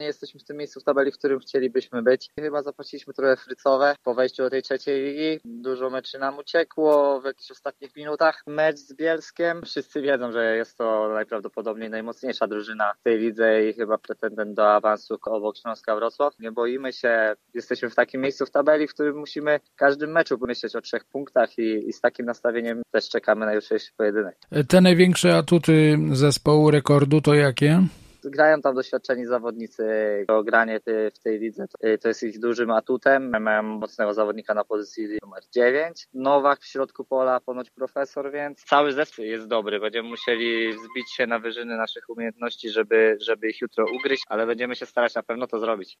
Nie jesteśmy w tym miejscu w tabeli, w którym chcielibyśmy być. Chyba zapłaciliśmy trochę frycowe po wejściu do tej trzeciej ligi. Dużo meczy nam uciekło w jakichś ostatnich minutach. Mecz z Bielskiem. Wszyscy wiedzą, że jest to najprawdopodobniej najmocniejsza drużyna w tej lidze i chyba pretendent do awansu obok Śląska Wrocław. Nie boimy się. Jesteśmy w takim miejscu w tabeli, w którym musimy w każdym meczu myśleć o trzech punktach i, i z takim nastawieniem też czekamy na jutrzejszy pojedynek. Te największe atuty zespołu rekordu to jakie? Grają tam doświadczeni zawodnicy. Granie w tej lidze to jest ich dużym atutem. Mają mocnego zawodnika na pozycji numer 9. Nowak w środku pola, ponoć profesor, więc cały zespół jest dobry. Będziemy musieli zbić się na wyżyny naszych umiejętności, żeby, żeby ich jutro ugryźć, ale będziemy się starać na pewno to zrobić.